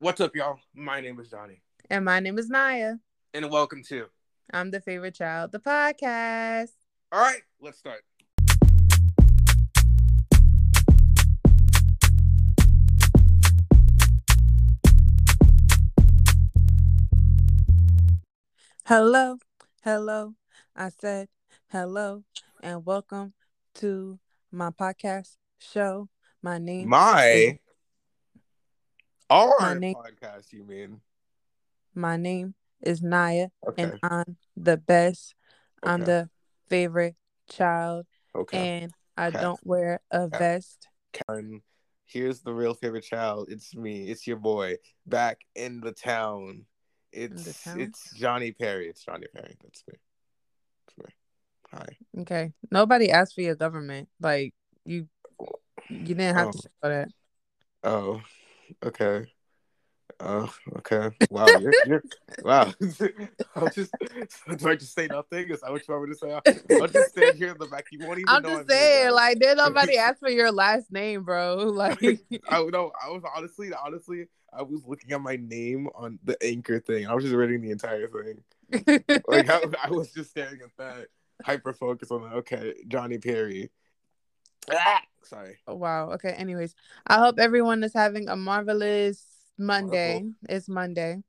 What's up, y'all? My name is Johnny, And my name is Naya. and welcome to. I'm the favorite child, the podcast. All right, let's start. Hello, hello. I said hello and welcome to my podcast show. My name My our name- podcast, you mean? my name is Naya Okay. and I'm the best. I'm the favorite child okay. and I Okay. don't wear a Okay. vest. Karen, here's the real favorite child. It's me. It's your boy back in the town. It's town? it's Johnny Perry. It's Johnny Perry. That's me. That's me. Hi. Okay. Nobody asked for your government. Like you you didn't have Oh. to say that. Oh, okay. Oh, okay. Wow, you're, you're wow. I'll just do I just say nothing? Is that what you want me to say? I'll, just stand here in the back. You won't even I'm just I'm saying, like, did nobody ask for your last name, bro? Like, I don't know. I was honestly, honestly, I was looking at my name on the anchor thing. I was just reading the entire thing. Like I, I was just staring at that, hyper focused on that. Okay, Johnny Perry. Sorry. wow. Okay. Anyways, I hope everyone is having a marvelous Monday. It's Monday.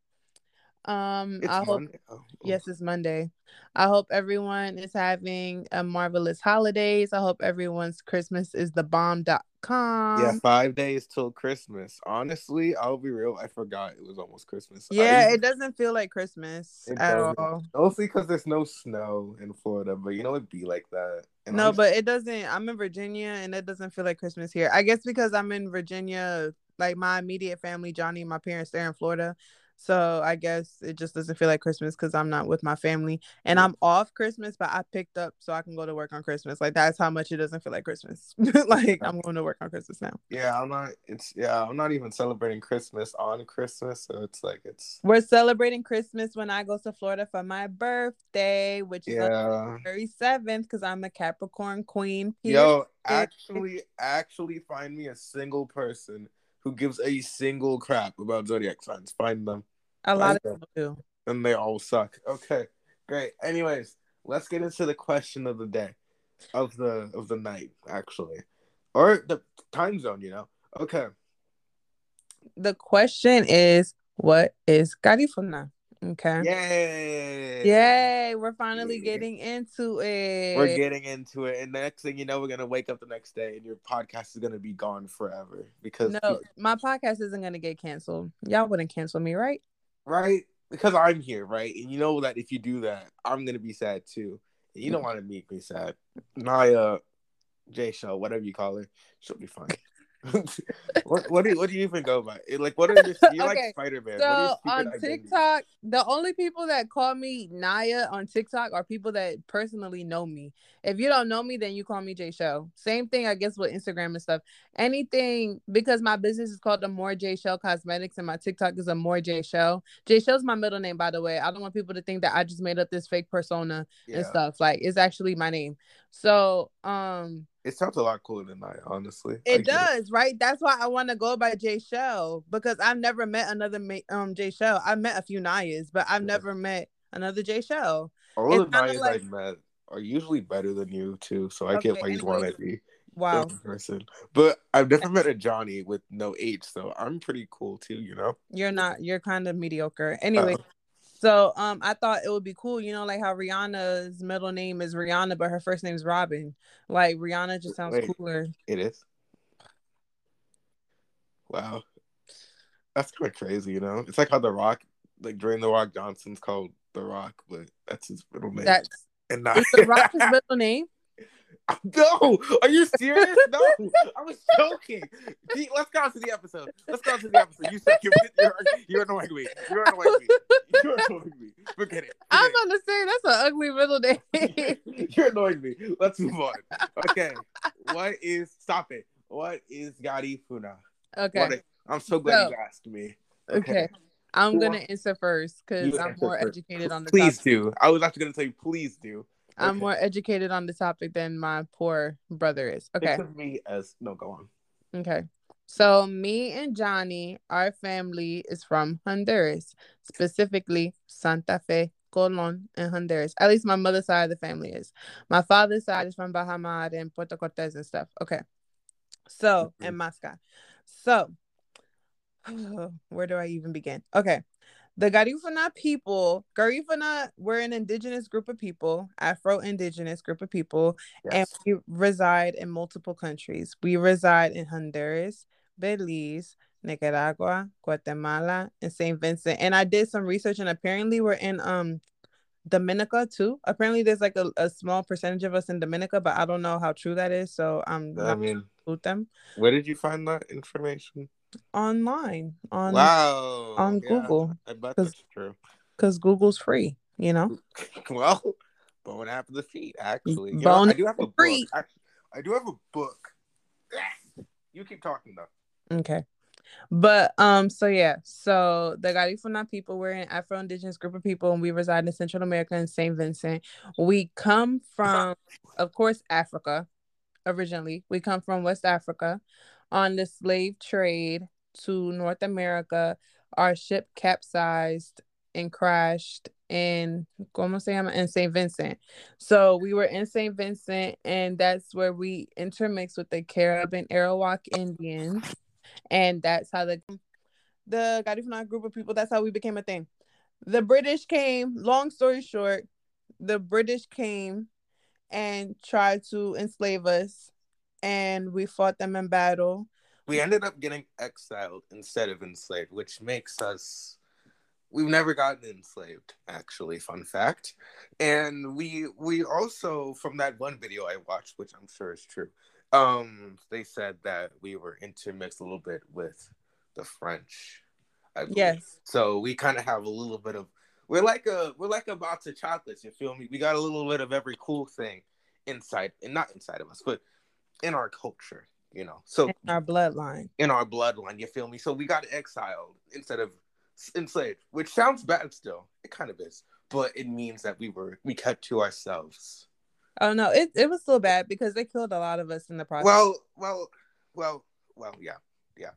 Um, It's I hope. Oh, oh. yes, it's Monday. I hope everyone is having a marvelous holidays. I hope everyone's Christmas is the bomb.com. Yeah, five days till Christmas. Honestly, I'll be real. I forgot it was almost Christmas. Yeah, I- it doesn't feel like Christmas at doesn't. all. Mostly because there's no snow in Florida, but you know it'd be like that. And No, I'm- but it doesn't. I'm in Virginia and it doesn't feel like Christmas here. I guess because I'm in Virginia, like my immediate family, Johnny and my parents, they're in Florida. So I guess it just doesn't feel like Christmas because I'm not with my family. And I'm off Christmas, but I picked up so I can go to work on Christmas. Like that's how much it doesn't feel like Christmas. like I'm going to work on Christmas now. yeah, I'm not. It's yeah, I'm not even celebrating Christmas on Christmas, so it's like it's We're celebrating Christmas when I go to Florida for my birthday, which is yeah. February 7th, because I'm a Capricorn queen. Yo, actually, actually, find me a single person who gives a single crap about zodiac signs. Find them, a lot of people do. and they all suck. Okay, great. Anyways, let's get into the question of the day, of the of the night, actually, or the time zone. You know. Okay. the question is what is Garifuna? Okay. Yay! Yay, we're finally Yeah. getting into it. We're getting into it, and the next thing you know, we're gonna wake up the next day, and your podcast is gonna be gone forever because no, my podcast isn't gonna get canceled. Y'all wouldn't cancel me, right? right? Because I'm here, right? And you know that if you do that, I'm gonna be sad too. And you don't want to make me sad. Naya, J Show, whatever you call her, she'll be fine. what what do you, what do you even go by? Like what are your you like Spider Man? So on TikTok, the only people that call me Naya on TikTok are people that personally know me. If you don't know me, then you call me J Show. Same thing, I guess, with Instagram and stuff. Anything because my business is called the More J Show Cosmetics and my TikTok is a More J Show. J Show's my middle name, by the way. I don't want people to think that I just made up this fake persona and stuff. Like it's actually my name. So um It sounds a lot cooler than I, honestly. It get does, right? That's why I want to go by Jay Shell because I've never met another ma- um Jay Shell. I've met a few Nayas, but I've Yeah. never met another Jay Shell. All it's the Nayas like- I've met are usually better than you too, so I Okay, get why you want to be Wow. person. But I've never met a Johnny with no H, so I'm pretty cool too, you know. You're not. You're kind of mediocre. Anyway, Uh, so um, I thought it would be cool, you know, like how Rihanna's middle name is Rihanna, but her first name is Robin. Like Rihanna just sounds Wait. cooler. it is. Wow, that's kind of crazy, you know. It's like how The Rock, like Dwayne The Rock Johnson's called The Rock, but that's his middle name. That's and not the Rock's middle name. no, are you serious? No, I was joking. Gee, let's go on to the episode. Let's go on to the episode. You said you're, you're, you're annoying me. You're annoying me. You're annoying me. Forget it. I was Forget gonna say that's an ugly middle name. You're annoying me. Let's move on. Okay. What is stop it? What is Garifuna? okay. Is- I'm so glad So- you asked me. Okay. I'm Who gonna answer first because I'm more first. educated on the Please topic. do. I was actually gonna tell you, please do. I'm Okay. more educated on the topic than my poor brother is. Think Okay. of me as no. Go on. Okay. So me and Johnny, our family is from Honduras, specifically Santa Fe, Colon, and Honduras. At least my mother's side of the family is. My father's side is from Bajamar and Puerto Cortes and stuff. Okay. So, Mhm. and Masca. So, where do I even begin? Okay. The Garifuna people, Garifuna, we're an indigenous group of people, Afro indigenous group of people, and we reside in multiple countries. We reside in Honduras, Belize, Nicaragua, Guatemala, and St. Vincent. And I did some research, and apparently we're in um Dominica too. Apparently there's like a, a small percentage of us in Dominica, but I don't know how true that is. So I'm I not mean, them where did you find that information? Online on wow. on yeah, Google I bet that's true. because Google's free, you know. well, bone after the feet, actually. You know, I do have a free. Actually, I do have a book. You keep talking though. Okay. But um, so yeah, so the Garifuna people, we're an Afro Indigenous group of people, and we reside in Central America and Saint Vincent. We come from, of course, Africa originally. We come from West Africa on the slave trade to North America. Our ship capsized and crashed in como se llama in Saint Vincent. So we were in Saint Vincent, and that's where we intermixed with the Carib and Arawak Indians and that's how the the Garifuna group of people that's how we became a thing. The British came, long story short, the British came and tried to enslave us and we fought them in battle. We ended up getting exiled instead of enslaved, which makes us. We've never gotten enslaved, actually. Fun fact, and we we also from that one video I watched, which I'm sure is true. Um, they said that we were intermixed a little bit with the French. I. Yes. So we kind of have a little bit of we're like a we're like a box of chocolates. You feel me? We got a little bit of every cool thing inside, and not inside of us, but in our culture. You know, so In our bloodline. in our bloodline. You feel me? So we got exiled instead of enslaved, which sounds bad. Still, it kind of is, but it means that we were we kept to ourselves. Oh no, it, it was still bad because they killed a lot of us in the process. Well, well, well, well. Yeah, yeah.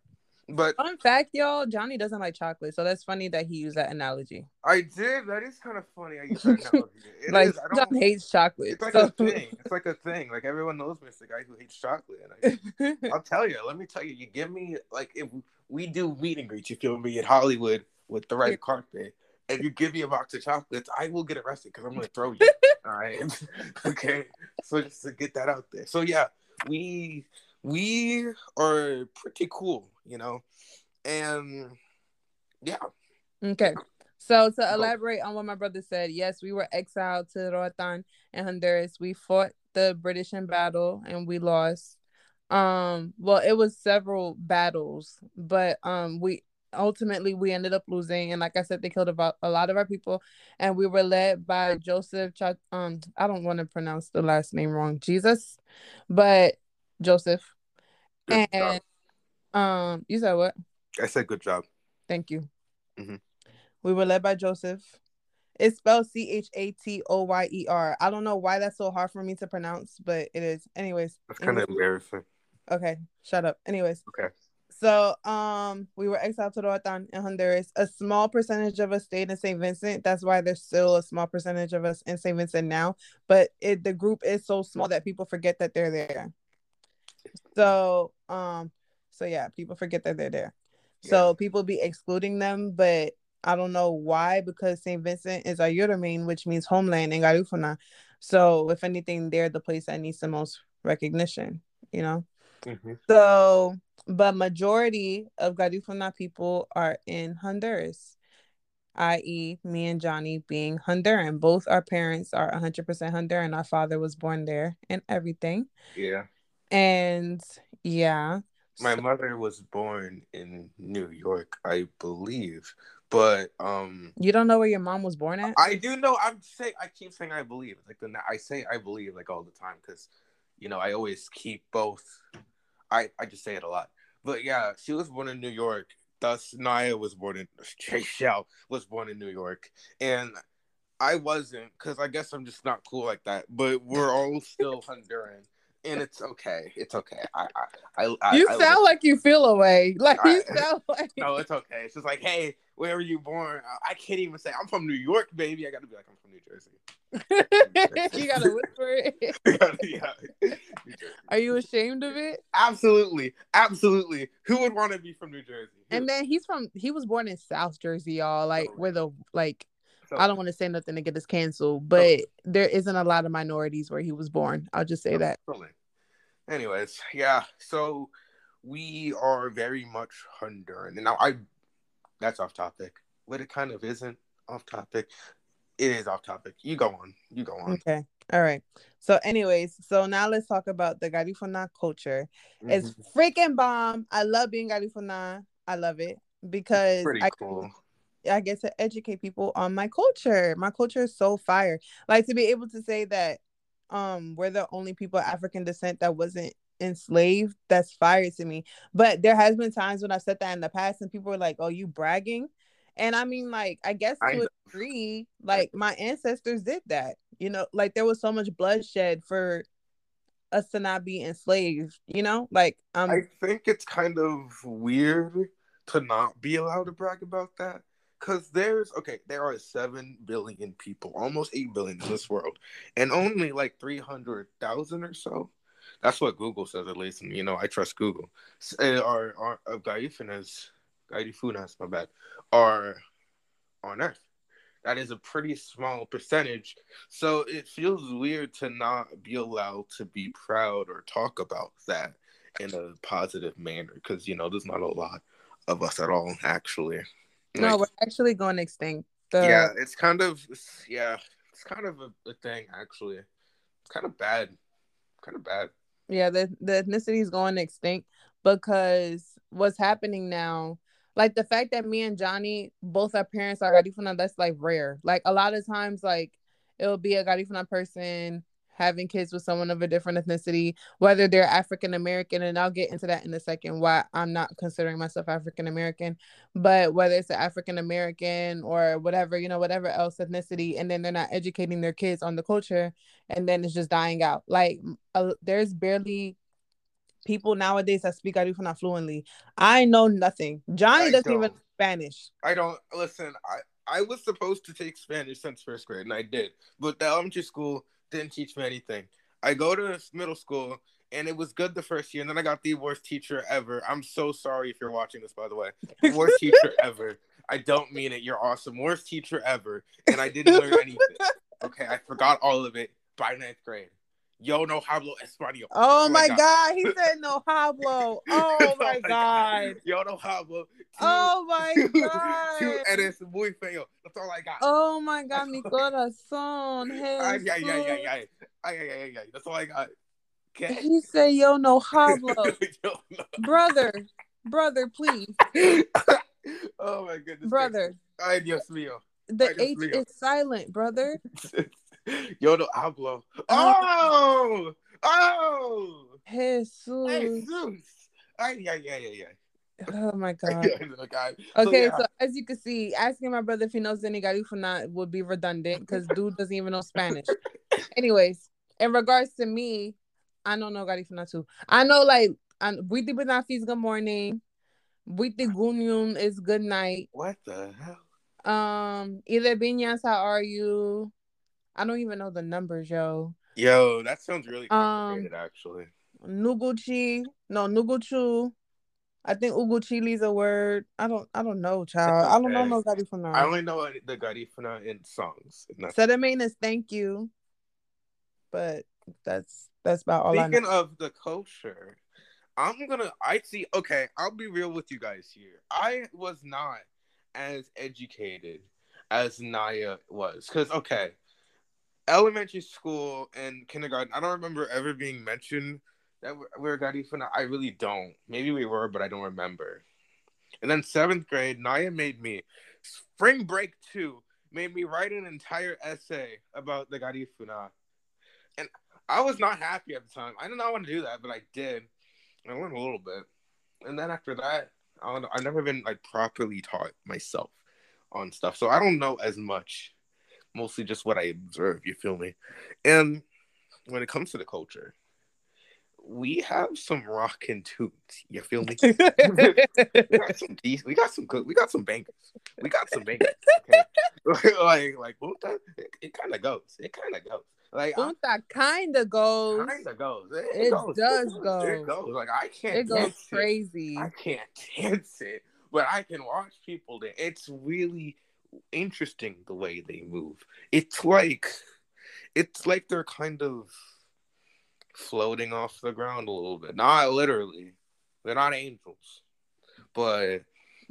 But Fun fact, y'all, Johnny doesn't like chocolate, so that's funny that he used that analogy. I did. That is kind of funny. I use that analogy. It like is. I John hates chocolate. It's like so- a thing. It's like a thing. Like everyone knows me. It's the guy who hates chocolate. And I, I'll tell you. Let me tell you. You give me like if we do meet and greets, you feel me in Hollywood with the red carpet, and you give me a box of chocolates, I will get arrested because I'm gonna throw you. All right. okay. So just to get that out there. So yeah, we we are pretty cool, you know, and yeah. Okay. So to elaborate on what my brother said, yes, we were exiled to Roatan and Honduras. We fought the British in battle and we lost. Um, well, it was several battles, but um, we ultimately we ended up losing. And like I said, they killed about a lot of our people, and we were led by Joseph. Ch- um, I don't want to pronounce the last name wrong, Jesus, but Joseph. And. Um, you said what? I said good job. Thank you. Mhm. We were led by Joseph. It's spelled C H A T O Y E R. I don't know why that's so hard for me to pronounce, but it is. Anyways, That's kind of embarrassing. okay, shut up. Anyways, Okay. so um, we were exiled to Roatan in Honduras. A small percentage of us stayed in St. Vincent. That's why there's still a small percentage of us in St. Vincent now. But it the group is so small that people forget that they're there. So um, so yeah, people forget that they're there. So people be excluding them, but I don't know why because St. Vincent is our Yurumein, which means homeland in Garifuna. So if anything, they're the place that needs the most recognition, you know? Mhm. So, but majority of Garifuna people are in Honduras, i.e., me and Johnny being Honduran. Both our parents are 100% Honduran. Our father was born there and everything. Yeah. And yeah. My mother was born in New York, I believe. But um you don't know where your mom was born at? I do know I'm say I keep saying I believe. Like the I say I believe like all the time cuz you know, I always keep both I I just say it a lot. But yeah, she was born in New York. Thus Naya was born in Shell was born in New York. And I wasn't because I guess I'm just not cool like that. But we're all still Honduran. And it's okay. It's okay. I, I, I you I, sound I, like you feel away. Like you sound like. No, it's okay. It's just like, hey, where were you born? I can't even say I'm from New York, baby. I gotta be like I'm from New Jersey. you gotta whisper it. Are you ashamed of it? Absolutely, absolutely. Who would want to be from New Jersey? Who? And then he's from. He was born in South Jersey, y'all. Like oh, where the like. So, I don't want to say nothing to get this canceled, but so, there isn't a lot of minorities where he was born. I'll just say that. Anyways, yeah. So we are very much Honduran, and now I. That's off topic, but it kind of isn't off topic it is off topic. You go on. You go on. Okay. All right. So, anyways, so now let's talk about the Garifuna culture. Mm-hmm. It's freaking bomb. I love being Garifuna. I love it because I, cool. I get to educate people on my culture. My culture is so fire. Like to be able to say that um we're the only people of African descent that wasn't enslaved, that's fire to me. But there has been times when I've said that in the past and people were like, Oh, you bragging? And I mean, like, I guess to a degree, like my ancestors did that. You know, like there was so much bloodshed for us to not be enslaved. You know, like um, I think it's kind of weird to not be allowed to brag about that. Cause there's okay, there are seven billion people, almost eight billion in this world, and only like three hundred thousand or so. That's what Google says at least, and you know I trust Google. Eh, are are of Gaifunas Garifunas, my bad, are on Earth. That is a pretty small percentage. So it feels weird to not be allowed to be proud or talk about that in a positive manner because, you know, there's not a lot of us at all, actually. No, like, we're actually going extinct. The... Yeah, it's kind of, yeah, it's kind of a, a thing, actually. It's kind of bad. Kind of bad. Yeah, the, the ethnicity is going extinct because what's happening now like the fact that me and Johnny both our parents are Garifuna, that's like rare. Like a lot of times, like it'll be a Garifuna person having kids with someone of a different ethnicity, whether they're African American, and I'll get into that in a second. Why I'm not considering myself African American, but whether it's an African American or whatever, you know, whatever else ethnicity, and then they're not educating their kids on the culture, and then it's just dying out. Like uh, there's barely people nowadays that speak Garifuna fluently. I know nothing. Johnny I doesn't don't. even Spanish. I don't listen. I I was supposed to take Spanish since first grade, and I did, but the elementary school didn't teach me anything. I go to middle school, and it was good the first year, and then I got the worst teacher ever. I'm so sorry if you're watching this, by the way. Worst teacher ever. I don't mean it. You're awesome. Worst teacher ever, and I didn't learn anything. Okay, I forgot all of it by ninth grade. Yo no hablo español. Oh, oh my god. god. he said no hablo. Oh, my god. Yo no hablo. Oh my god. Eres muy feo. That's all I got. Oh my god, mi corazón. Ay, ay, ay, ay, ay. Ay, ay, ay, ay. That's all I got. Okay. He said yo no hablo. yo, no. Brother, brother, please. oh my goodness. Brother. Ay, Dios mío. The H is silent, brother. Yo no hablo. Oh, oh, Jesus. Jesus. Ay, ay, ay, ay, ay. Oh my god. Okay, so, yeah. so, as you can see, asking my brother if he knows any Garifuna would be redundant because dude doesn't even know Spanish. Anyways, in regards to me, I don't know Garifuna too. I know like Buiti Binafi's good morning. Buiti Gunyun is good night. What the hell? Um, either Binyas, how are you? I don't even know the numbers, yo. Yo, that sounds really complicated, um, actually. Nuguchi, no Nuguchu. I think Uguchili is a word. I don't. I don't know, child. Okay. I don't know no Garifuna. I only know the Garifuna in songs. So the main is thank you, but that's that's about all. Speaking of the culture, I'm gonna. I see. Okay, I'll be real with you guys here. I was not as educated as Naya was, because okay, elementary school and kindergarten, I don't remember ever being mentioned that we're Garifuna. I really don't. Maybe we were, but I don't remember. And then seventh grade, Naya made me spring break two made me write an entire essay about the Garifuna. And I was not happy at the time. I did not want to do that, but I did. I learned a little bit. And then after that, I I've never been like properly taught myself on stuff. So I don't know as much mostly just what I observe. You feel me? And when it comes to the culture, we have some rockin' tunes. You feel me? we got some decent, we got some good, we got some bangers. We got some bangers. Okay? like like it, it kind of goes. It kind of goes. Like Punta kind of goes. Kind of goes. It, It goes. does It go. It goes. Like I can't. It goes dance it. crazy. I can't dance it, but I can watch people dance. It's really interesting the way they move. It's like it's like they're kind of floating off the ground a little bit. Not literally. They're not angels. But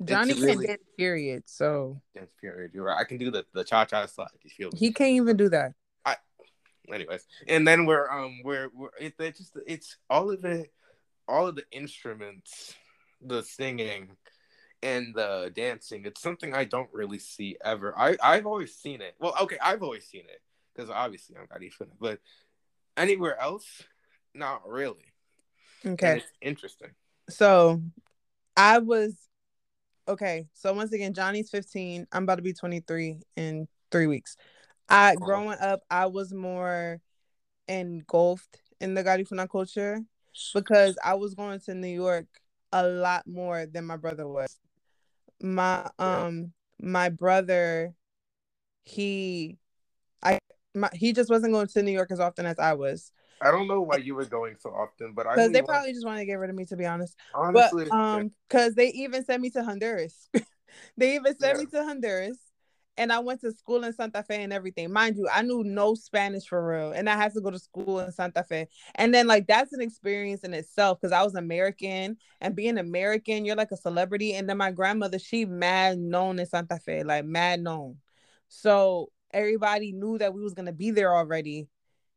Johnny can't really- dance, period. So dance period, you're right. I can do the, the cha cha slide. You feel me? he can't even do that. I anyways and then we're um we're, we're it, it just it's all of it all of the instruments the singing and the dancing it's something i don't really see ever i i've always seen it well okay i've always seen it because obviously i'm not even but anywhere else not really And Okay. it's interesting So I was okay. So once again, Johnny's 15. I'm about to be 23 in three weeks. I Oh. growing up, I was more engulfed in the Garifuna culture because I was going to New York a lot more than my brother was. My um my brother, he I my, he just wasn't going to New York as often as I was. I don't know why you were going so often but i because they probably just wanted to get rid of me to be honest. honestly but um because they even sent me to honduras. They even sent Yeah. me to honduras and i went to school in santa fe and everything. Mind you i knew no spanish for real and i had to go to school in santa fe. And then like that's an experience in itself because i was american and being american you're like a celebrity and then my grandmother she mad known in santa fe like mad known. So everybody knew that we was gonna be there already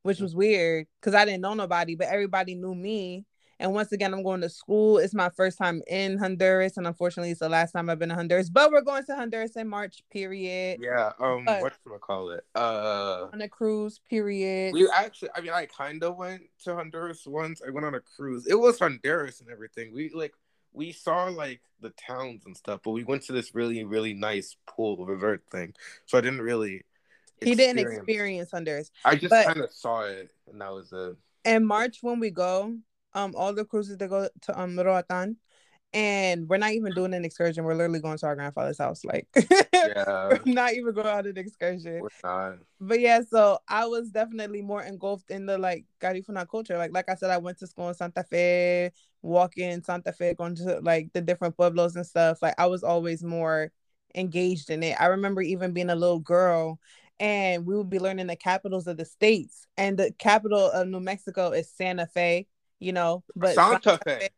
which mm. was weird because i didn't know nobody but everybody knew me and once again, I'm going to school. It's my first time in Honduras, and unfortunately, it's the last time I've been to Honduras. But we're going to Honduras in March, period. yeah um But- what do I call it uh On a cruise, period. We actually, I mean, I kind of went to Honduras once. I went on a cruise. It was Honduras and everything. We like, we saw like the towns and stuff, but we went to this really, really nice pool resort thing. So I didn't really. he didn't experience Honduras. I just kind of saw it, and that was it. In March, when we go, um, all the cruises they go to um Roatan, and we're not even doing an excursion. We're literally going to our grandfather's house. Like, Yeah, we're not even going on an excursion. we're not. but yeah, so I was definitely more engulfed in the like Garifuna culture. Like like I said, I went to school in Santa Fe, walking in Santa Fe, going to like the different pueblos and stuff. Like I was always more engaged in it. I remember even being a little girl and we would be learning the capitals of the states. And the capital of New Mexico is Santa Fe, you know, but Santa Fe.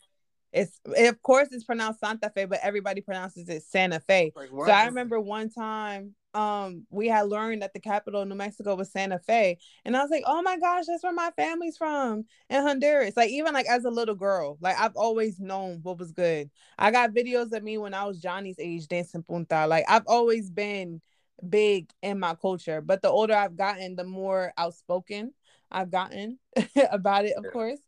it's of course it's pronounced Santa Fe, but everybody pronounces it Santa Fe. Like, So I remember one time um we had learned that the capital of New Mexico was Santa Fe. And I was like, oh my gosh, that's where my family's from in Honduras. Like even like as a little girl, like I've always known what was good. I got videos of me when I was Johnny's age dancing punta. Like I've always been big in my culture. But the older I've gotten, the more outspoken I've gotten about it, of Yeah. course.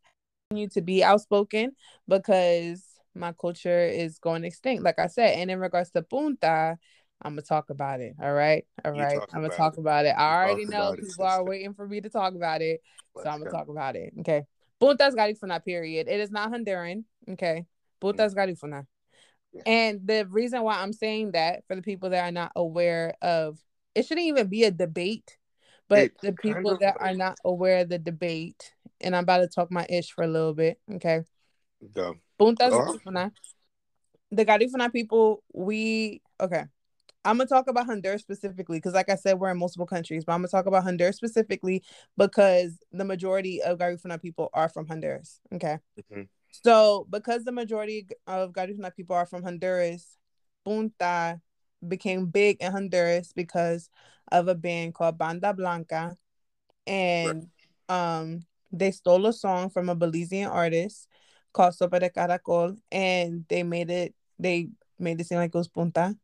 Continue to be outspoken because my culture is going extinct, like I said. And in regards to punta, I'm gonna talk about it. All right, all right. I'm gonna talk it. about it. I already know about it, people are waiting for me to talk about it, so Let's I'm gonna go. talk about it. Okay, punta's garifuna. Period. It is not Honduran. Okay, mm. punta's garifuna. Yeah. And the reason why I'm saying that for the people that are not aware of, it shouldn't even be a debate, but It's the people that are not aware of the debate, and I'm about to talk my ish for a little bit. Okay. Go. Puntas. Garifuna. The Garifuna people, we okay. I'm gonna talk about Honduras specifically because, like I said, we're in multiple countries, but I'm gonna talk about Honduras specifically because the majority of Garifuna people are from Honduras. Okay. Mhm. So, because the majority of Garifuna people are from Honduras, Punta became big in Honduras because of a band called Banda Blanca, and um, they stole a song from a Belizean artist called Sopa de Caracol, and they made it. They made it seem like it was Punta,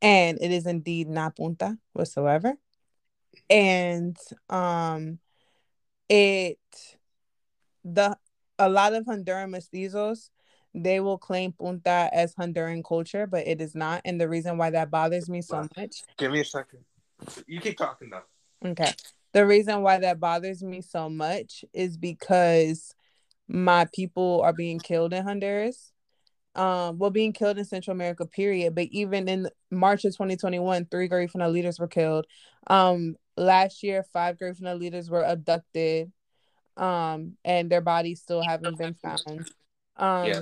and it is indeed not Punta whatsoever. And um, it the a lot of Honduran mestizos they will claim Punta as Honduran culture, but it is not. And the reason why that bothers me so much Give me a second. You keep talking though. Okay. The reason why that bothers me so much is because my people are being killed in Honduras. Um, well, being killed in Central America, period. But even in March of 2021, three Garifuna leaders were killed. Um, last year, five Garifuna leaders were abducted, um, and their bodies still haven't been found. Um, yeah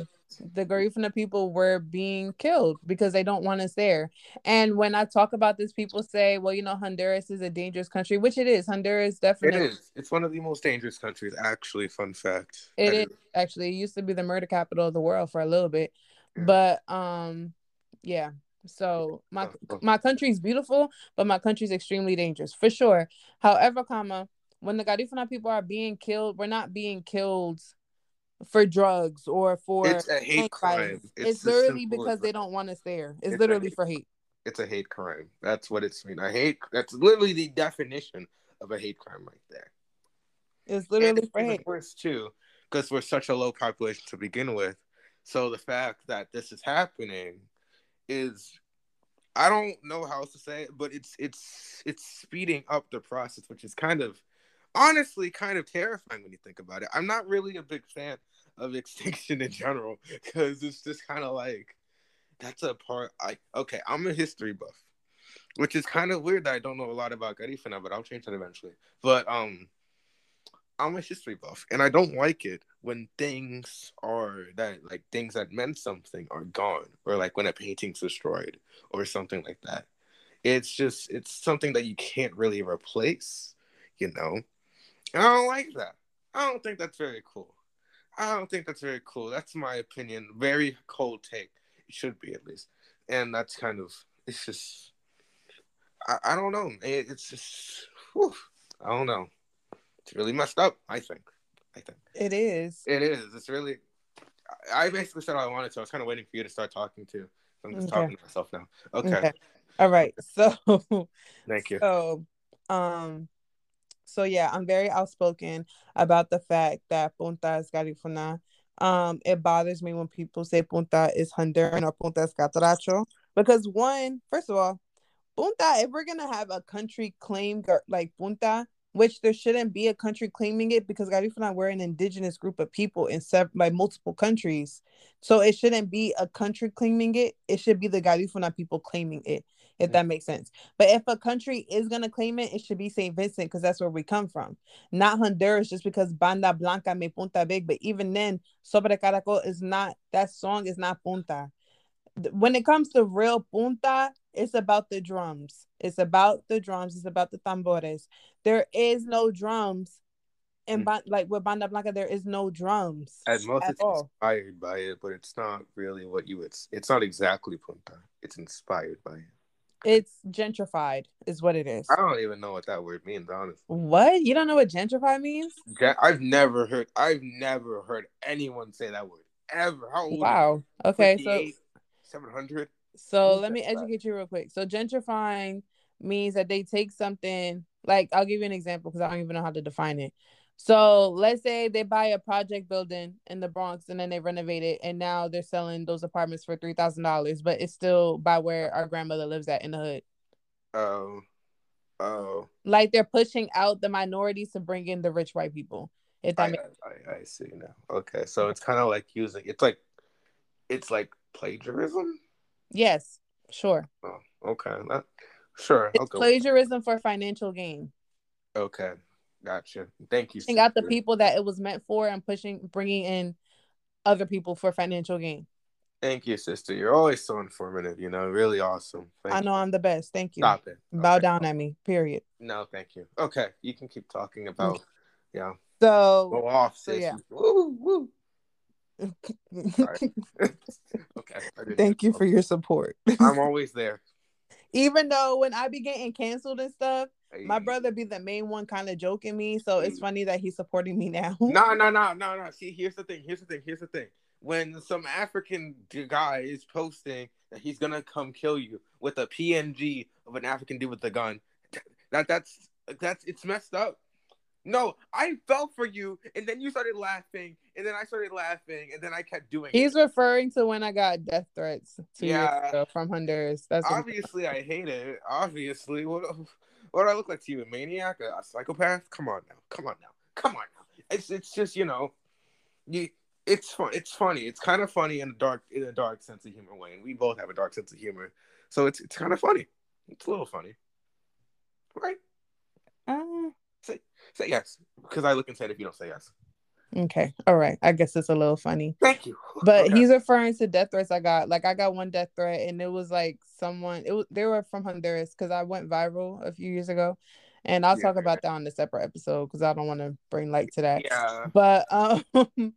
the Garifuna people were being killed because they don't want us there. And when I talk about this, people say, well, you know, Honduras is a dangerous country, which it is. Honduras definitely It is. It's one of the most dangerous countries, actually. Fun fact. It is actually it used to be the murder capital of the world for a little bit. But um yeah. So my my country's beautiful, but my country's extremely dangerous for sure. However, comma, when the Garifuna people are being killed, we're not being killed for drugs or for it's a hate crime. It's, it's literally because they don't want us there. It's, it's literally for hate. It's a hate crime. That's what it's mean. I hate. That's literally the definition of a hate crime right there. It's literally and for hate. Worse too, because we're such a low population to begin with. So the fact that this is happening is I don't know how else to say it, but it's it's it's speeding up the process, which is kind of honestly kind of terrifying when you think about it. I'm not really a big fan of extinction in general because it's just kind of like that's a part. I okay, I'm a history buff, which is kind of weird that I don't know a lot about Garifuna, but I'll change that eventually. But um, I'm a history buff, and I don't like it when things are that like things that meant something are gone, or like when a painting's destroyed, or something like that. It's just it's something that you can't really replace, you know. And I don't like that. I don't think that's very cool. I don't think that's very cool. That's my opinion. Very cold take. It should be at least. And that's kind of it's just I, I don't know. It, it's just whew, I don't know. It's really messed up, I think. I think. It is. It is. It's really I basically said all I wanted to. I was kind of waiting for you to start talking too. I'm just okay. talking to myself now. Okay. okay. All right. So thank you. So um so yeah, I'm very outspoken about the fact that Punta es Garifuna. Um, it bothers me when people say Punta is Honduran or Punta es Catracho because one, first of all, Punta, if we're gonna have a country claim like Punta, which there shouldn't be a country claiming it because Garifuna we're an indigenous group of people in several like multiple countries. So it shouldn't be a country claiming it. It should be the Garifuna people claiming it, if that makes sense. But if a country is gonna claim it, it should be St. Vincent because that's where we come from, not Honduras. Just because Banda Blanca me Punta Big, but even then, Sopa de Caracol is not that song is not Punta. When it comes to real Punta, it's about the drums. It's about the drums. It's about the tambores. There is no drums. And mm. like with Banda Blanca, there is no drums. At most, at it's all. inspired by it, but it's not really what you would. It's not exactly punta. It's inspired by it. It's gentrified, is what it is. I don't even know what that word means, honestly. What? You don't know what gentrified means? I've never heard. I've never heard anyone say that word ever. Wow. Okay, so seven hundred. So let me educate you real quick. So gentrifying means that they take something like I'll give you an example because I don't even know how to define it. So let's say they buy a project building in the Bronx and then they renovate it and now they're selling those apartments for three thousand dollars, but it's still by where our grandmother lives at in the hood. Oh. Oh. Like they're pushing out the minorities to bring in the rich white people. If that I, makes I, I see now. Okay. So it's kind of like using it's like it's like plagiarism. Yes, sure. Oh, okay. That, sure. It's plagiarism for financial gain. Okay, gotcha. Thank you. And out the people that it was meant for and pushing, bringing in other people for financial gain. Thank you, sister. You're always so informative. You know, really awesome. Thank I know you. I'm the best. Thank you. Stop it. Bow okay. down at me. Period. No, thank you. Okay, you can keep talking about. Yeah. So go off, sis. So, yeah. Woo, woo. okay. Thank you for your support. I'm always there. Even though when I be getting canceled and stuff, my brother be the main one kind of joking me. So it's mm. funny that he's supporting me now. No, no, no, no, no. See, here's the thing. Here's the thing. Here's the thing. When some African guy is posting that he's gonna come kill you with a PNG of an African dude with a gun, that that's that's it's messed up. No, I fell for you, and then you started laughing, and then I started laughing, and then I kept doing. He's it. referring to when I got death threats two yeah. years ago from Honduras. That's obviously I hate it. Obviously, what what do I look like to you? A maniac, a, a psychopath? Come on now, come on now, come on now. It's it's just you know, you, it's fun. It's funny. It's kind of funny in a dark in a dark sense of humor way, and we both have a dark sense of humor, so it's it's kind of funny. It's a little funny, right? Say yes, because I look and said if you don't say yes. okay. All right. I guess it's a little funny. Thank you. But Okay. he's referring to death threats I got. Like I got one death threat and it was like someone it was they were from Honduras because I went viral a few years ago. And I'll talk about that on a separate episode because I don't want to bring light to that. yeah. But um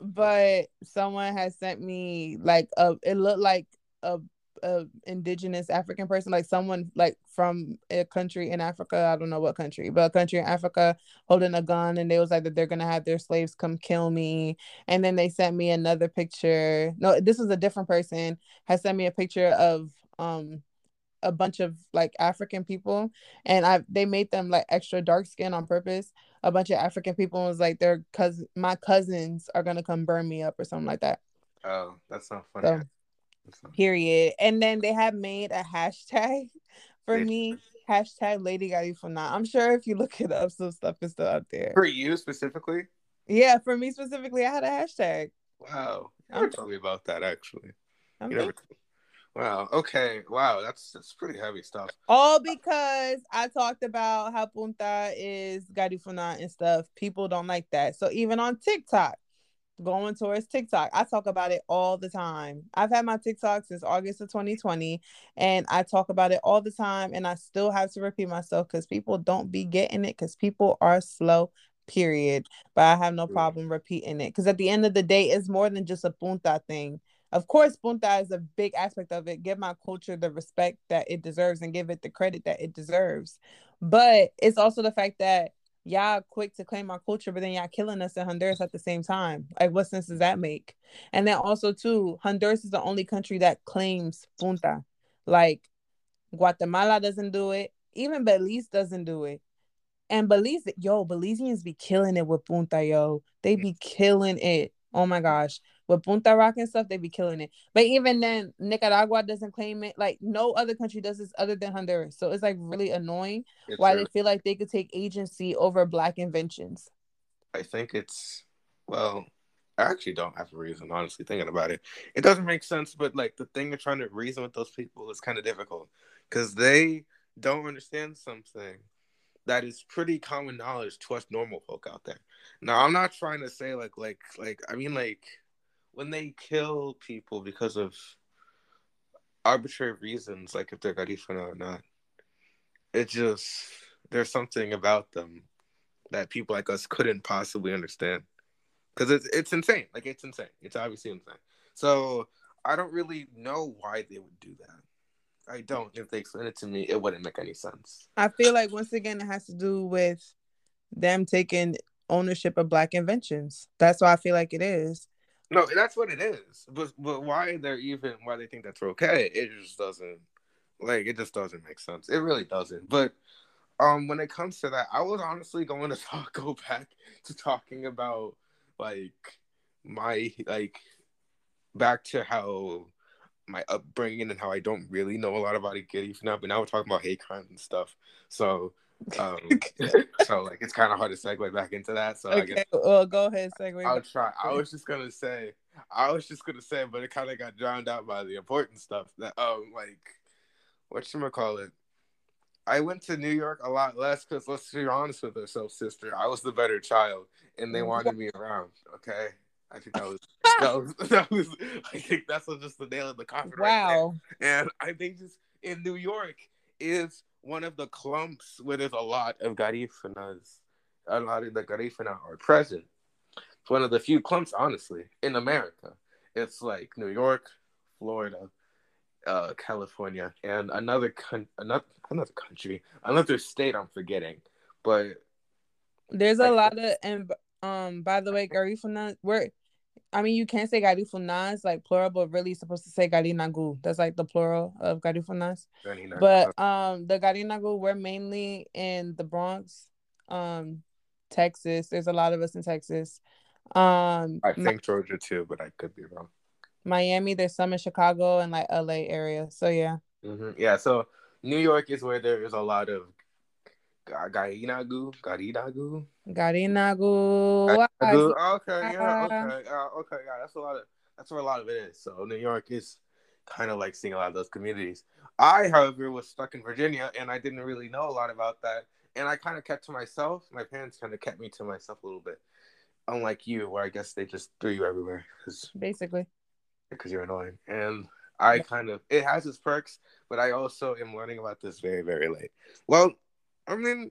but someone has sent me like a it looked like a, a indigenous African person, like someone like from a country in Africa. I don't know what country, but a country in Africa holding a gun, and they was like that they're gonna have their slaves come kill me. And then they sent me another picture. No, this was a different person. Has sent me a picture of um a bunch of like African people, and I they made them like extra dark skin on purpose. A bunch of African people was like their cousin, my cousins are gonna come burn me up or something like that. Oh, that's not funny. So period. And then they have made a hashtag for me. Hashtag Lady Garifuna. I'm sure if you look it up, some stuff is still out there. For you specifically? Yeah, for me specifically, I had a hashtag. Wow. You I'm- never told me about that actually. I'm You never Wow. Okay. Wow. That's that's pretty heavy stuff. All because I talked about how Punta is Garifuna and stuff. People don't like that. So even on TikTok, going towards TikTok, I talk about it all the time. I've had my TikTok since August of 2020, and I talk about it all the time. And I still have to repeat myself because people don't be getting it because people are slow. Period. But I have no problem repeating it because at the end of the day, it's more than just a Punta thing. Of course, Punta is a big aspect of it. Give my culture the respect that it deserves and give it the credit that it deserves. But it's also the fact that y'all quick to claim our culture, but then y'all killing us in Honduras at the same time. Like, what sense does that make? And then also, too, Honduras is the only country that claims Punta. Like, Guatemala doesn't do it. Even Belize doesn't do it. And Belize, yo, Belizeans be killing it with Punta, yo. They be killing it. Oh my gosh. With Punta Rock and stuff, they be killing it. But even then, Nicaragua doesn't claim it. Like, no other country does this other than Honduras. So it's like really annoying It's why a- they feel like they could take agency over black inventions. I think it's well, I actually don't have a reason, honestly, thinking about it. It doesn't make sense, but like the thing of trying to reason with those people is kind of difficult because they don't understand something that is pretty common knowledge to us normal folk out there. Now, I'm not trying to say like like like I mean like when they kill people because of arbitrary reasons, like if they're Garifuna or not, it just there's something about them that people like us couldn't possibly understand because it's it's insane. Like it's insane. It's obviously insane. So I don't really know why they would do that. I don't. If they explain it to me, it wouldn't make any sense. I feel like once again it has to do with them taking ownership of black inventions. That's why I feel like it is. No, that's what it is. But but why they're even why they think that's okay? It just doesn't like it just doesn't make sense. It really doesn't. But um when it comes to that, I was honestly going to talk go back to talking about like my like back to how my upbringing and how I don't really know a lot about it now, but now we're talking about hate crimes and stuff. So um so like it's kind of hard to segue back into that. So I guess Okay, well, go ahead, segue. I'll try. I was just gonna say, I was just gonna say, but it kind of got drowned out by the important stuff. That um, like, what you call it? I went to New York a lot less because let's be honest with ourselves, sister. I was the better child, and they wanted me around. Okay, I think that was that was that was. I think that's just the nail in the coffin. right wow. And I think just in New York is one of the clumps where there's a lot of Garifunas. A lot of the Garifuna are present. It's one of the few clumps, honestly, in America. It's like New York, Florida, uh, California, and another con- another another country, another state I'm forgetting. But There's a I- lot of and um by the way, Garifuna, we're I mean you can't say Garifunas like plural, but really supposed to say Garinagu. That's like the plural of Garifunas. But um the Garinagu, we're mainly in the Bronx, um, Texas. There's a lot of us in Texas. Um I think Georgia too, but I could be wrong. Miami, there's some in Chicago and like LA area. So yeah. hmm Yeah, so New York is where there is a lot of Garinagu, Garinagu, Garinagu. Okay, yeah, okay, uh, okay, yeah. That's a lot of that's where a lot of it is. So New York is kind of like seeing a lot of those communities. I, however, was stuck in Virginia and I didn't really know a lot about that. And I kind of kept to myself. My parents kind of kept me to myself a little bit. Unlike you, where I guess they just threw you everywhere. Basically. Because you're annoying. And I kind of, it has its perks, but I also am learning about this very, very late. Well, I mean,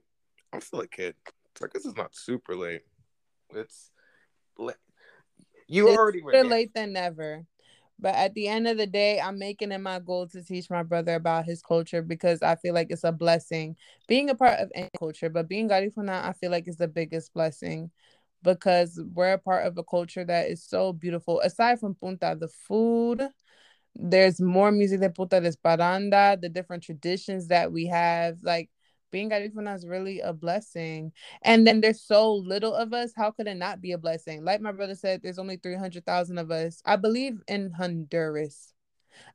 I'm still a kid. So I guess it's not super late. It's late. You it's already were better late than never. But at the end of the day, I'm making it my goal to teach my brother about his culture because I feel like it's a blessing. Being a part of any culture, but being Garifuna, I feel like is the biggest blessing because we're a part of a culture that is so beautiful. Aside from Punta, the food, there's more music than Punta de Paranda, the different traditions that we have. Like being Garifuna is really a blessing. And then there's so little of us. How could it not be a blessing? Like my brother said, there's only 300,000 of us. I believe in Honduras.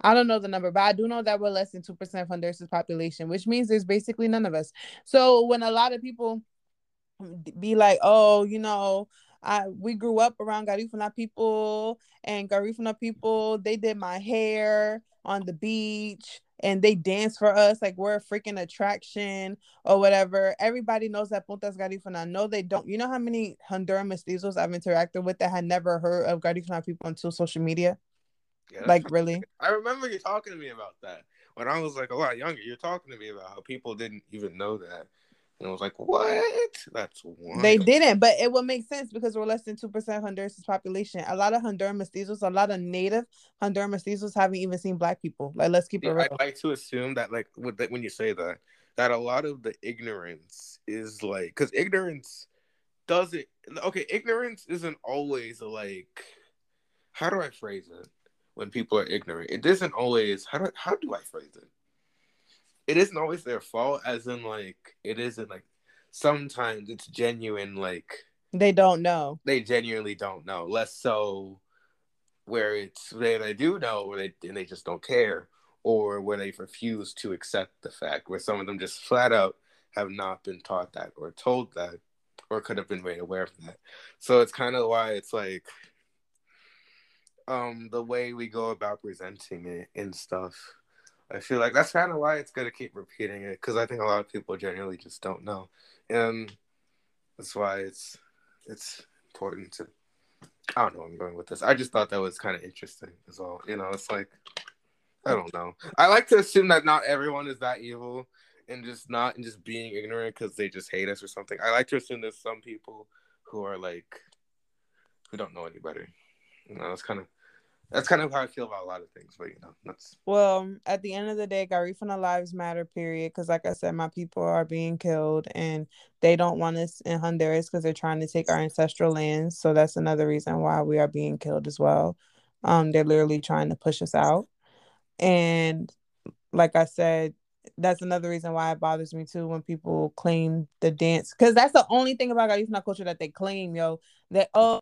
I don't know the number, but I do know that we're less than 2% of Honduras' population, which means there's basically none of us. So when a lot of people be like, oh, you know, I we grew up around Garifuna people and Garifuna people, they did my hair on the beach and they dance for us like we're a freaking attraction or whatever. Everybody knows that Puntas Garifuna. No, they don't. You know how many Honduran mestizos I've interacted with that had never heard of Garifuna people until social media? Yeah, like really? I remember you talking to me about that when I was like a lot younger. You're talking to me about how people didn't even know that. And I was like, what? That's one. They didn't, but it would make sense because we're less than 2% of Honduras' population. A lot of Honduran mestizos, a lot of native Honduran mestizos haven't even seen black people. Like, let's keep it real. I like to assume that, like, when you say that, that a lot of the ignorance is like, because ignorance doesn't, okay, ignorance isn't always like, how do I phrase it when people are ignorant? It isn't always, how do, how do I phrase it? It isn't always their fault as in like it isn't like sometimes it's genuine like they don't know. they genuinely don't know less so where it's they, they do know or they and they just don't care or where they refuse to accept the fact where some of them just flat out have not been taught that or told that or could have been made aware of that. So it's kind of why it's like um the way we go about presenting it and stuff I feel like that's kind of why it's good to keep repeating it because I think a lot of people generally just don't know, and that's why it's it's important to. I don't know I'm going with this. I just thought that was kind of interesting as well. You know, it's like I don't know. I like to assume that not everyone is that evil and just not and just being ignorant because they just hate us or something. I like to assume there's some people who are like who don't know any better. You know, it's kind of that's kind of how I feel about a lot of things, but you know, that's well. At the end of the day, Garifuna lives matter. Period. Because, like I said, my people are being killed, and they don't want us in Honduras because they're trying to take our ancestral lands. So that's another reason why we are being killed as well. Um, they're literally trying to push us out, and like I said, that's another reason why it bothers me too when people claim the dance because that's the only thing about Garifuna culture that they claim, yo. That oh,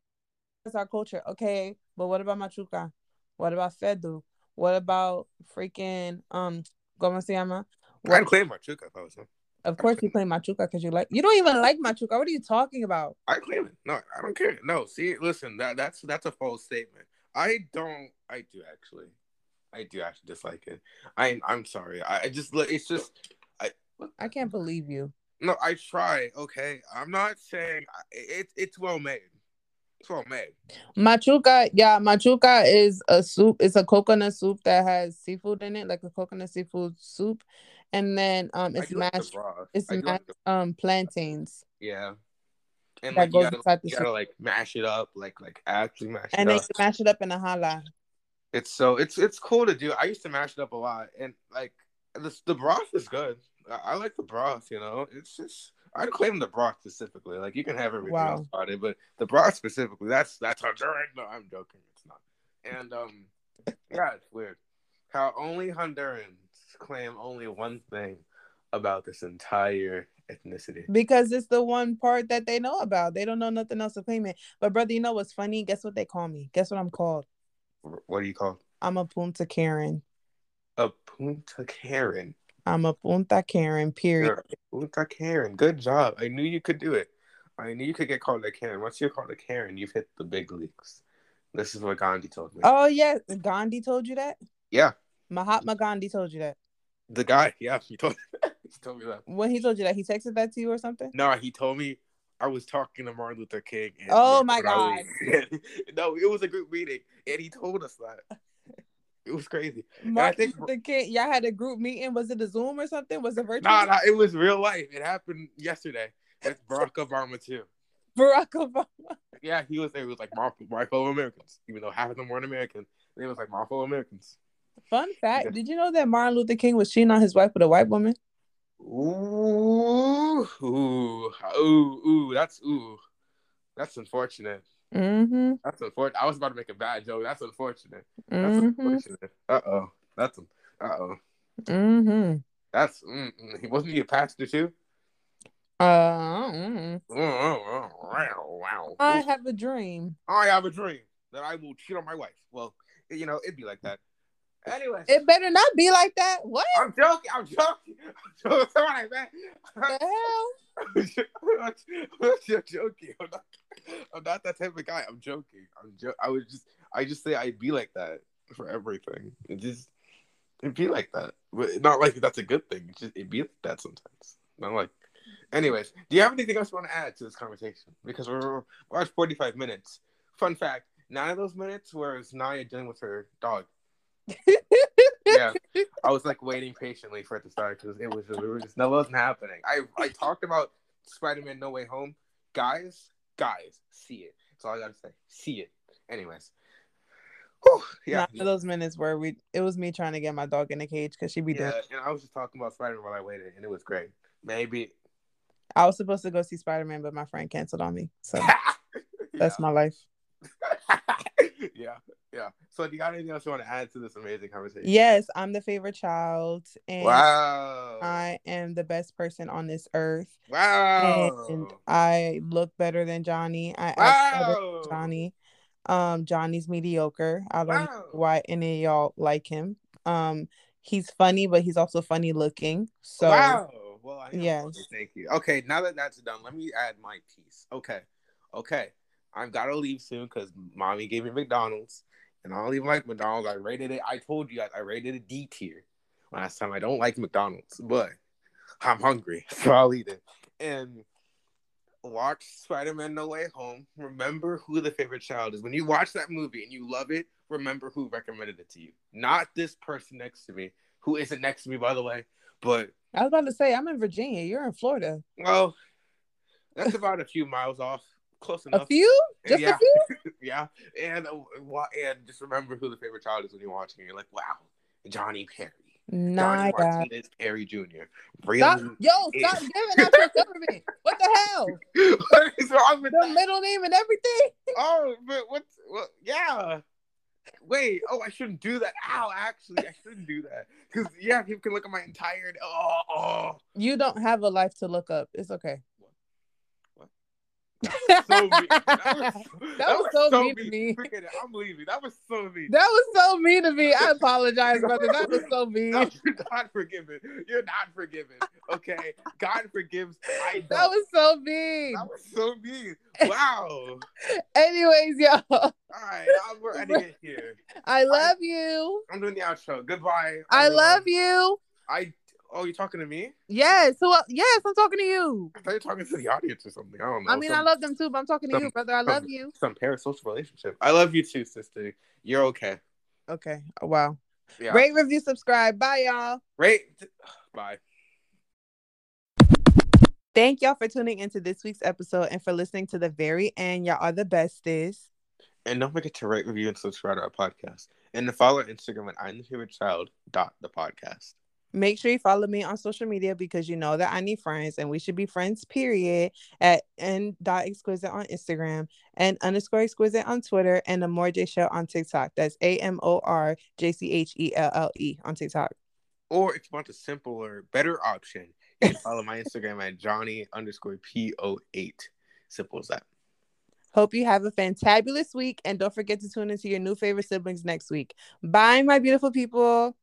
that's our culture. Okay, but what about Machuca? What about Fedu? What about freaking um ¿Cómo se llama? What... I claim Machuca if I was Of course you claim Machuca because you like you don't even like Machuca. What are you talking about? I claim it. No, I don't care. No, see, listen, that that's that's a false statement. I don't I do actually. I do actually dislike it. I I'm sorry. I, I just it's just I I can't believe you. No, I try. Okay, I'm not saying it's it's well made. All made. Machuca, yeah, machuca is a soup. It's a coconut soup that has seafood in it, like a coconut seafood soup, and then um, it's mashed. it's mashed like um plantains. Yeah. And that like goes you, gotta, inside the you gotta like mash it up, like like actually mash and it up. And then mash it up in a hana. It's so it's it's cool to do. I used to mash it up a lot, and like the the broth is good. I, I like the broth. You know, it's just I'd claim the broth specifically. Like you can have everything wow. else about it, but the broth specifically, that's that's Honduran. No, I'm joking. It's not. And um, yeah, it's weird how only Hondurans claim only one thing about this entire ethnicity because it's the one part that they know about. They don't know nothing else to claim it. But brother, you know what's funny? Guess what they call me? Guess what I'm called? What are you called? I'm a Punta Karen. A Punta Karen. I'm a Punta Karen, period. Punta Karen. Good job. I knew you could do it. I knew you could get called a Karen. Once you're called a Karen, you've hit the big leagues. This is what Gandhi told me. Oh yeah, Gandhi told you that. Yeah. Mahatma Gandhi told you that. The guy, yeah, he told he told me that. When he told you that, he texted that to you or something. No, he told me I was talking to Martin Luther King. oh my god! no, it was a group meeting, and he told us that. It was crazy. Martin Luther King, y'all had a group meeting. Was it a Zoom or something? Was it virtual? Nah, nah, it was real life. It happened yesterday. That's Barack Obama too. Barack Obama. Yeah, he was there. It was like my, my fellow Americans, even though half of them weren't American. It was like my fellow Americans. Fun fact: yeah. Did you know that Martin Luther King was cheating on his wife with a white woman? Ooh, ooh, ooh, ooh. That's ooh. That's unfortunate. Mm-hmm. That's unfortunate. I was about to make a bad joke. That's unfortunate. That's mm-hmm. unfortunate. Uh oh. That's uh oh. Mm-hmm. That's mm, wasn't he a pastor too? Uh, mm. I have a dream. I have a dream that I will cheat on my wife. Well, you know, it'd be like that. Anyway, it better not be like that. What? I'm joking. I'm joking. I'm joking. Sorry, man. The hell? I'm joking. I'm not, I'm not that type of guy. I'm joking. I'm jo- I was just. I just say I'd be like that for everything. It just. It'd be like that, but not like that's a good thing. It's just it'd be like that sometimes. Not like. Anyways, do you have anything else you want to add to this conversation? Because we're we're at 45 minutes. Fun fact: nine of those minutes was Naya dealing with her dog yeah, I was like waiting patiently for it to start because it was just, we were just that wasn't happening. I I talked about Spider Man No Way Home, guys, guys, see it. That's all I gotta say. See it. Anyways. Whew, yeah, of those minutes where we it was me trying to get my dog in the cage because she'd be yeah, dead. And I was just talking about Spider Man while I waited, and it was great. Maybe I was supposed to go see Spider Man, but my friend canceled on me. So that's my life. Yeah, yeah. So, do you got anything else you want to add to this amazing conversation? Yes, I'm the favorite child, and wow, I am the best person on this earth. Wow, and I look better than Johnny. I wow. than Johnny. Um, Johnny's mediocre. I don't wow. know why any of y'all like him. Um, he's funny, but he's also funny looking. So wow. Well, I yes. Thank you. Okay, now that that's done, let me add my piece. Okay, okay. I've got to leave soon because mommy gave me McDonald's, and I don't even like McDonald's. I rated it. I told you guys I rated it a D tier last time. I don't like McDonald's, but I'm hungry, so I'll eat it. And watch Spider Man No Way Home. Remember who the favorite child is. When you watch that movie and you love it, remember who recommended it to you. Not this person next to me, who isn't next to me, by the way. But I was about to say, I'm in Virginia. You're in Florida. Well, that's about a few miles off close enough. A few? Just yeah. a few? yeah. And uh, and just remember who the favorite child is when you're watching. You're like, wow, Johnny Perry. Nah, Johnny Martinez Perry Jr. Really stop, yo, stop giving out your government. What the hell? what is wrong with the that? middle name and everything? Oh, but what's what? Yeah. Wait, oh, I shouldn't do that. Ow, actually, I shouldn't do that because yeah, people can look at my entire. Oh, oh. You don't have a life to look up. It's okay so That was, that that was so, so mean, mean to me. Forget it. I'm leaving. That was so mean. That was so mean to me. I apologize, brother. That was so mean. No, you're not forgiven. You're not forgiven. Okay. God forgives. I don't. That was so mean. That was so mean. Wow. Anyways, y'all. All right. We're ending it here. I love I, you. I'm doing the outro. Goodbye. I everyone. love you. I Oh, you're talking to me? Yes. Who? Yes, I'm talking to you. I thought you were talking to the audience or something. I don't know. I mean, some, I love them too, but I'm talking to some, you, brother. I love some, you. Some parasocial relationship. I love you too, sister. You're okay. Okay. Oh, wow. Yeah. Rate, review, subscribe. Bye, y'all. Rate. Bye. Thank y'all for tuning into this week's episode and for listening to the very end. Y'all are the bestest. And don't forget to rate, review, and subscribe to our podcast. And to follow Instagram at I'm the favorite child dot the podcast. Make sure you follow me on social media because you know that I need friends and we should be friends, period, at n dot exquisite on Instagram and underscore exquisite on Twitter and the More J Show on TikTok. That's A M O R J C H E L L E on TikTok. Or if you want a simpler, better option, you can follow my Instagram at Johnny underscore P O 8. Simple as that. Hope you have a fantabulous week and don't forget to tune into your new favorite siblings next week. Bye, my beautiful people.